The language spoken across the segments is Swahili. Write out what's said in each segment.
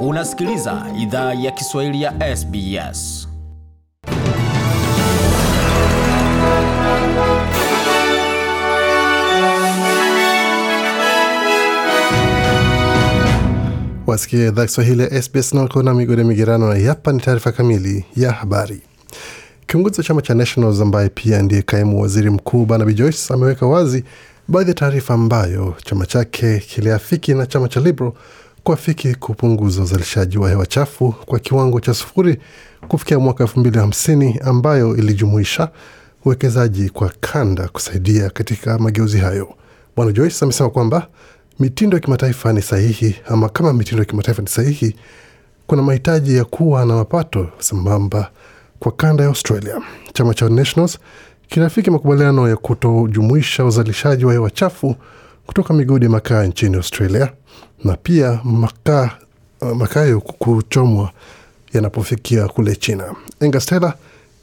Unasikiliza idhaa ya Kiswahili ya SBS. Wasikia idhaa Kiswahili ya SBS na migode migerano, na hapa ni taarifa kamili ya habari. Kiongozi wa chama cha Nationals ambaye pia ndiye kaimu waziri mkuu Barnaby Joyce ameweka wazi baadhi ya taarifa ambayo chama chake kiliafiki na chama cha Liberal kuafiki kupunguza uzalishaji wa hewa chafu kwa kiwango cha sufuri kufikia mwaka elfu mbili hamsini ambayo ilijumuisha uwekezaji kwa kanda kusaidia katika mageuzi hayo. Bwana Joyce amesema kwamba mitindo ya kimataifa ni sahihi, ama kama mitindo ya kimataifa ni sahihi, kuna mahitaji ya kuwa na mapato sambamba kwa kanda ya Australia. Chama cha Nationals kinafiki makubaliano ya kutojumuisha uzalishaji wa hewa chafu kutoka migodi makaa nchini Australia na pia makayo kuchomwa yanapofikia kule China. Engastela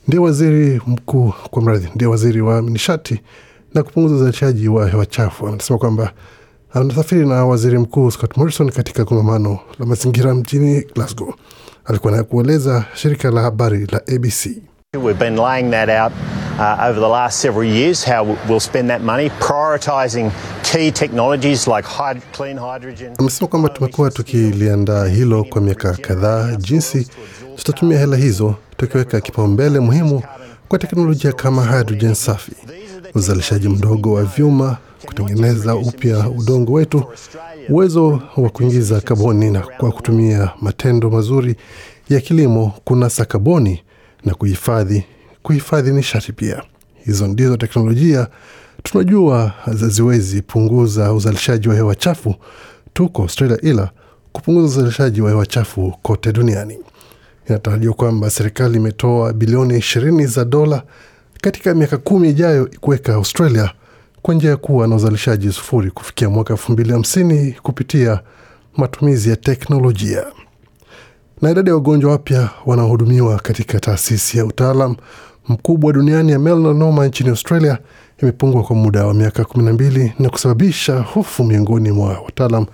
ndiye waziri mkuu, kwa mradhi, ndiye waziri wa nishati na kupunguza uzalishaji wa hewa chafu. Anasema kwamba anasafiri na waziri mkuu Scott Morrison katika kongamano la mazingira mjini Glasgow. Alikuwa na kueleza shirika la habari la ABC. We've been laying that out uh, over the last several years, how we'll spend that money, prioritising key technologies like hyd- clean hydrogen. Amesema kwamba tumekuwa tukiliandaa hilo kwa miaka kadhaa, jinsi tutatumia hela hizo, tukiweka kipaumbele muhimu kwa teknolojia kama hydrogen safi, uzalishaji mdogo wa vyuma, kutengeneza upya udongo wetu, uwezo wa kuingiza kaboni na kwa kutumia matendo mazuri ya kilimo kunasa kaboni na kuhifadhi kuhifadhi nishati pia. Hizo ndizo teknolojia tunajua haziwezi punguza uzalishaji wa hewa chafu tuko Australia, ila kupunguza uzalishaji wa hewa chafu kote duniani. Inatarajiwa kwamba serikali imetoa bilioni ishirini za dola katika miaka kumi ijayo kuweka Australia kwa njia ya kuwa na uzalishaji sufuri kufikia mwaka elfu mbili hamsini kupitia matumizi ya teknolojia na idadi ya wagonjwa wapya wanaohudumiwa katika taasisi ya utaalam mkubwa duniani ya melanoma nchini Australia imepungua kwa muda wa miaka kumi na kusababisha hofu miongoni mwa wataalam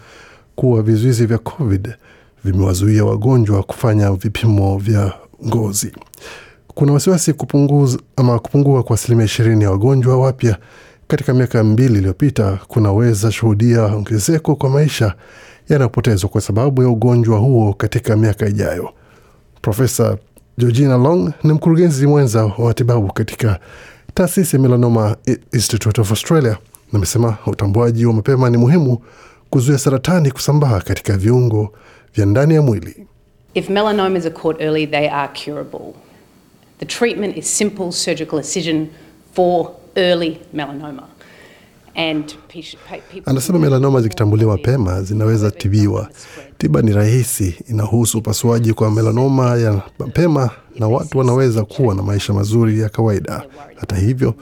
kuwa vizuizi vya COVID vimewazuia wagonjwa kufanya vipimo vya ngozi. Kuna wasiwasi kupunguza ama kupungua kwa asilimia ishirini ya wagonjwa wapya katika miaka mbili iliyopita kunaweza shuhudia ongezeko kwa maisha yanayopotezwa kwa sababu ya ugonjwa huo katika miaka ijayo. Profesa Georgina Long ni mkurugenzi mwenza wa matibabu katika taasisi ya Melanoma Institute of Australia amesema utambuaji wa mapema ni muhimu kuzuia saratani kusambaa katika viungo vya ndani ya mwili. If melanomas are caught early, they are curable. The treatment is simple surgical incision for early melanoma. Anasema melanoma zikitambuliwa mapema zinaweza tibiwa. Tiba ni rahisi, inahusu upasuaji kwa melanoma ya mapema na watu wanaweza kuwa na maisha mazuri ya kawaida. Hata hivyo,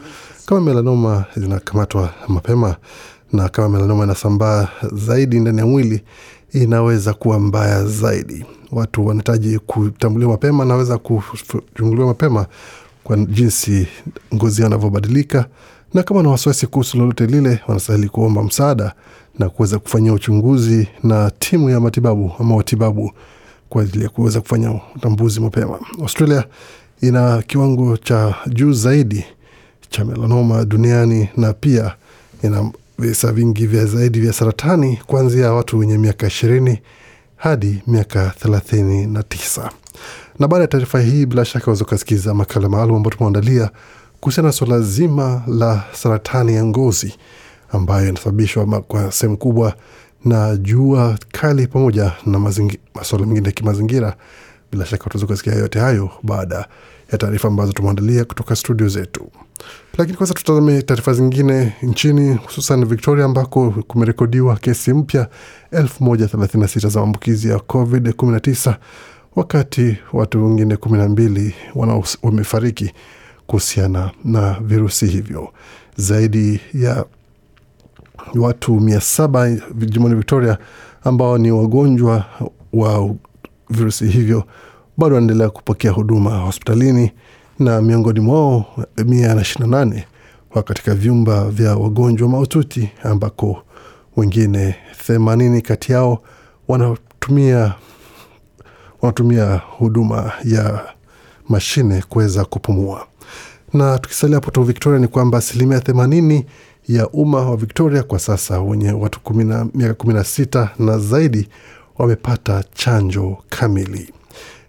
kama melanoma zinakamatwa mapema na kama melanoma inasambaa zaidi ndani ya mwili, inaweza kuwa mbaya zaidi. Watu wanahitaji kutambuliwa mapema, naweza kuchunguliwa mapema kwa jinsi ngozi yanavyobadilika na kama na wasiwasi kuhusu lolote lile, wanastahili kuomba msaada na kuweza kufanyia uchunguzi na timu ya matibabu ama watibabu kwa ajili ya kuweza kufanya utambuzi mapema. Australia ina kiwango cha juu zaidi cha melanoma duniani na pia ina visa vingi vya zaidi vya saratani kuanzia watu wenye miaka ishirini hadi miaka thelathini na tisa. Na baada ya taarifa hii, bila shaka waweza ukasikiza makala maalum ambayo tumeandalia kuhusiana na suala zima la saratani ya ngozi ambayo inasababishwa kwa sehemu kubwa na jua kali pamoja na masuala mengine ya kimazingira. Bila shaka utaweza kusikia yote hayo baada ya taarifa ambazo tumeandalia kutoka studio zetu. Lakini kwanza tutazame taarifa zingine nchini, hususan Victoria ambako kumerekodiwa kesi mpya 1036 za maambukizi ya COVID-19 wakati watu wengine 12 wana- wamefariki kuhusiana na virusi hivyo. Zaidi ya watu mia saba jimboni Victoria ambao ni wagonjwa wa virusi hivyo bado wanaendelea kupokea huduma hospitalini na miongoni mwao mia na ishirini na nane wa katika vyumba vya wagonjwa mahututi ambako wengine themanini kati yao wanatumia wanatumia huduma ya mashine kuweza kupumua. Na tukisalia hapo tu Victoria, ni kwamba asilimia themanini ya umma wa Victoria kwa sasa wenye watu kumina, miaka kumi na sita na zaidi wamepata chanjo kamili.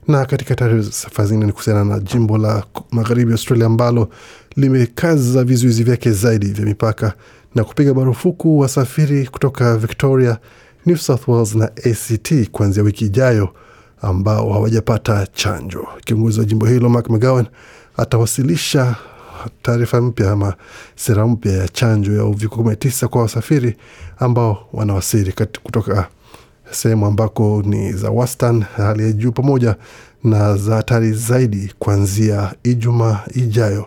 Na katika taarifa zingine ni kuhusiana na jimbo la magharibi Australia ambalo limekaza vizuizi vyake zaidi vya mipaka na kupiga marufuku wasafiri kutoka Victoria, New South Wales na ACT kuanzia wiki ijayo ambao hawajapata chanjo. Kiongozi wa jimbo hilo Mark McGowan atawasilisha taarifa mpya ama sera mpya ya chanjo ya uviko kumi na tisa kwa wasafiri ambao wanawasiri kutoka sehemu ambako ni za wastan, hali ya juu pamoja na za hatari zaidi kuanzia Ijumaa ijayo,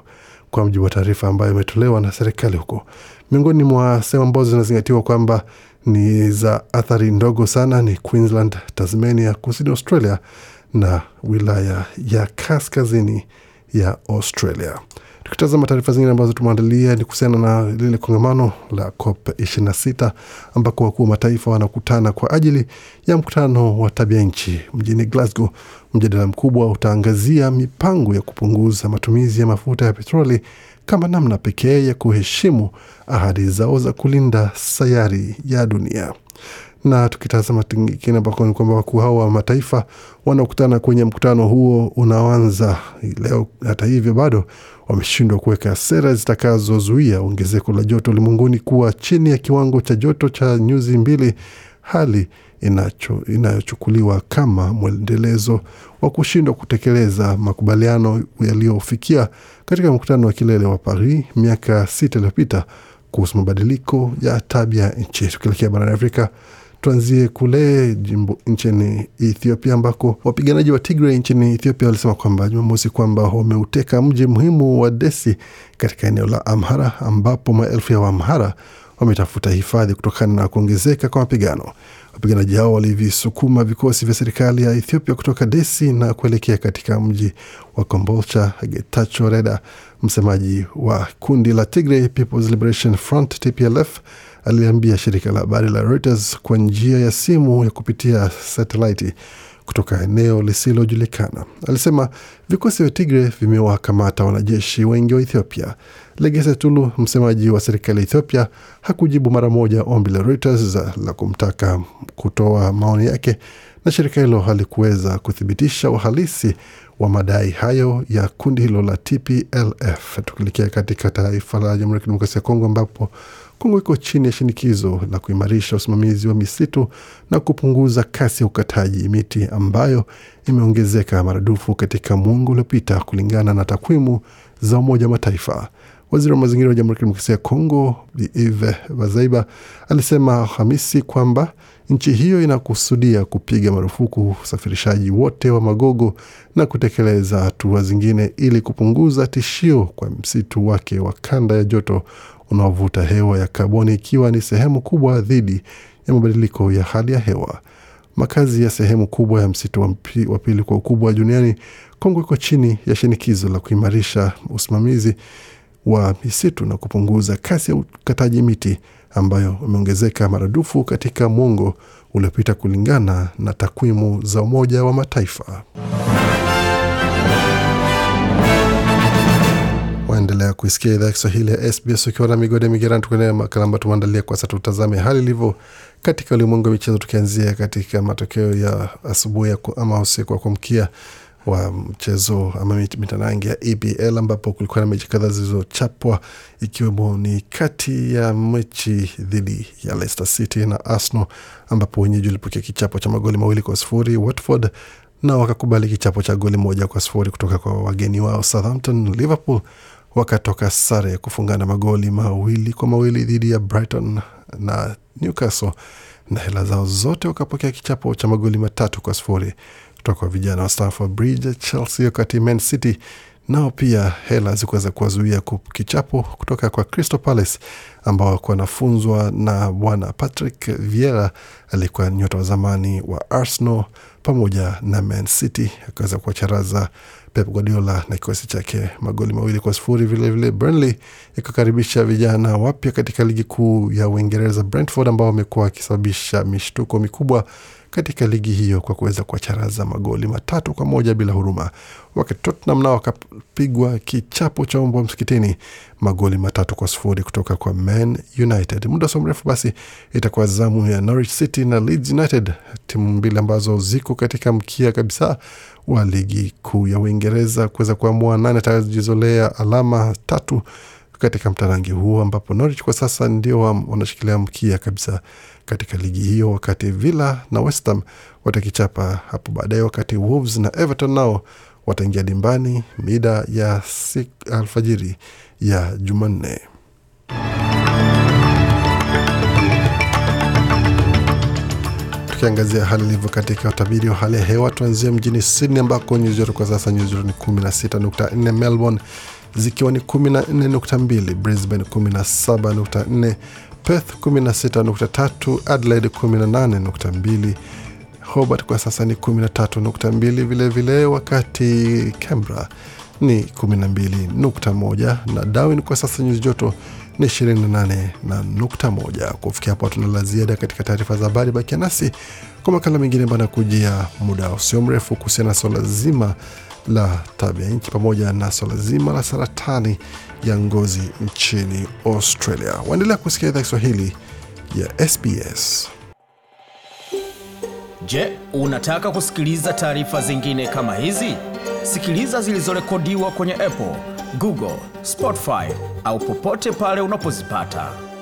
kwa mujibu wa taarifa ambayo imetolewa na serikali huko. Miongoni mwa sehemu ambazo zinazingatiwa kwamba ni za athari ndogo sana ni Queensland, Tasmania, kusini Australia na wilaya ya kaskazini ya Australia. Tukitazama taarifa zingine ambazo tumeandalia ni kuhusiana na lile kongamano la COP 26 ambako wakuu wa mataifa wanakutana kwa ajili ya mkutano wa tabia nchi mjini Glasgow. Mjadala mkubwa utaangazia mipango ya kupunguza matumizi ya mafuta ya petroli kama namna pekee ya kuheshimu ahadi zao za kulinda sayari ya dunia na tukitazama kingine ambako ni kwamba wakuu hao wa mataifa wanaokutana kwenye mkutano huo unaoanza leo. Hata hivyo, bado wameshindwa kuweka sera zitakazozuia ongezeko la joto ulimwenguni kuwa chini ya kiwango cha joto cha nyuzi mbili, hali inayochukuliwa kama mwendelezo wa kushindwa kutekeleza makubaliano yaliyofikia katika mkutano wa kilele wa Paris miaka sita iliyopita kuhusu mabadiliko ya tabia nchi. Tukielekea barani Afrika, tuanzie kule jimbo nchini Ethiopia ambako wapiganaji wa Tigray nchini Ethiopia walisema kwamba Jumamosi kwamba wameuteka mji muhimu wa Desi katika eneo la Amhara ambapo maelfu ya Waamhara wametafuta hifadhi kutokana na kuongezeka kwa mapigano. Wapiganaji hao walivisukuma vikosi vya serikali ya Ethiopia kutoka Desi na kuelekea katika mji wa Kombolcha. Getachew Reda, msemaji wa kundi la Tigray People's Liberation Front TPLF, aliambia shirika la habari la Reuters kwa njia ya simu ya kupitia satelaiti kutoka eneo lisilojulikana. Alisema vikosi vya Tigre vimewakamata wanajeshi wengi wa Ethiopia. Legese Tulu, msemaji wa serikali ya Ethiopia, hakujibu mara moja ombi la Reuters la kumtaka kutoa maoni yake, na shirika hilo halikuweza kuthibitisha uhalisi wa madai hayo ya kundi hilo la TPLF. Tukielekea katika taifa la Jamhuri ya Kidemokrasia ya Kongo ambapo Kongo iko chini ya shinikizo la kuimarisha usimamizi wa misitu na kupunguza kasi ya ukataji miti ambayo imeongezeka maradufu katika mwongo uliopita kulingana na takwimu za Umoja wa Mataifa. Waziri wa mazingira wa Jamhuri ya Kidemokrasia ya Kongo Yves Bazaiba alisema Alhamisi kwamba nchi hiyo inakusudia kupiga marufuku usafirishaji wote wa magogo na kutekeleza hatua zingine ili kupunguza tishio kwa msitu wake wa kanda ya joto unaovuta hewa ya kaboni ikiwa ni sehemu kubwa dhidi ya mabadiliko ya hali ya hewa. Makazi ya sehemu kubwa ya msitu wa pili kwa ukubwa duniani, Kongo iko chini ya shinikizo la kuimarisha usimamizi wa misitu na kupunguza kasi ya ukataji miti ambayo umeongezeka maradufu katika mwongo uliopita kulingana na takwimu za Umoja wa Mataifa. Waendelea kuisikia idhaa ya Kiswahili ya SBS ukiwa na migode migerani, tukuendelea makala ambayo tumeandalia kwa sasa. Tutazame hali ilivyo katika ulimwengu wa michezo, tukianzia katika matokeo ya asubuhi ama usiku wa kuamkia wa mchezo ama mitanangi ya EPL ambapo kulikuwa na mechi kadhaa zilizochapwa ikiwemo ni kati ya mechi dhidi ya Leicester City na Arsenal ambapo wenyeji walipokea kichapo cha magoli mawili kwa sufuri. Watford na wakakubali kichapo cha goli moja kwa sufuri kutoka kwa wageni wao Southampton. Liverpool wakatoka sare ya kufungana magoli mawili kwa mawili dhidi ya Brighton na Newcastle, na hela zao zote wakapokea kichapo cha magoli matatu kwa sifuri kutoka kwa vijana wa Stamford Bridge. Chelsea, wakati Man City nao pia hela zikuweza kuwazuia kichapo kutoka kwa Crystal Palace ambao walikuwa wanafunzwa na bwana Patrick Vieira aliyekuwa nyota wa zamani wa Arsenal pamoja na Man City, akaweza kuwacharaza Pep Guardiola na kikosi chake magoli mawili kwa sifuri. Vilevile Burnley ikakaribisha vijana wapya katika ligi kuu ya Uingereza, Brentford, ambao wamekuwa wakisababisha mishtuko mikubwa katika ligi hiyo kwa kuweza kuwacharaza magoli matatu kwa moja bila huruma, wakati Tottenham nao wakapigwa kichapo cha umbwa msikitini magoli matatu kwa sufuri kutoka kwa Man United. Muda so mrefu basi itakuwa zamu ya Norwich City na Leeds United, timu mbili ambazo ziko katika mkia kabisa wa ligi kuu ya Uingereza kuweza kuamua nani atajizolea alama tatu katika mtarangi huo ambapo Norwich kwa sasa ndio wanashikilia mkia kabisa katika ligi hiyo, wakati Villa na West Ham watakichapa hapo baadaye, wakati Wolves na Everton nao wataingia dimbani mida ya alfajiri ya Jumanne. Tukiangazia hali ilivyo katika utabiri wa hali ya hewa, tuanzie mjini Sydney ambako nyuzi joto kwa sasa nyuzi joto ni 16.4, Melbourne zikiwa ni 14.2, Brisbane 17.4, Perth 16.3, Adelaide 18.2, Hobart kwa sasa ni 13.2 vilevile, wakati Canberra ni 12.1 na Darwin kwa sasa nyuzi joto ni 28 na nukta moja. Kufikia hapo hatuna la ziada katika taarifa za habari. Bakia nasi kwa makala mengine ambayo anakujia muda usio mrefu kuhusiana na swala zima la tabia nchi pamoja na swala zima la saratani ya ngozi nchini Australia. Waendelea kusikia idhaa Kiswahili ya SBS. Je, unataka kusikiliza taarifa zingine kama hizi? Sikiliza zilizorekodiwa kwenye Apple, Google, Spotify au popote pale unapozipata.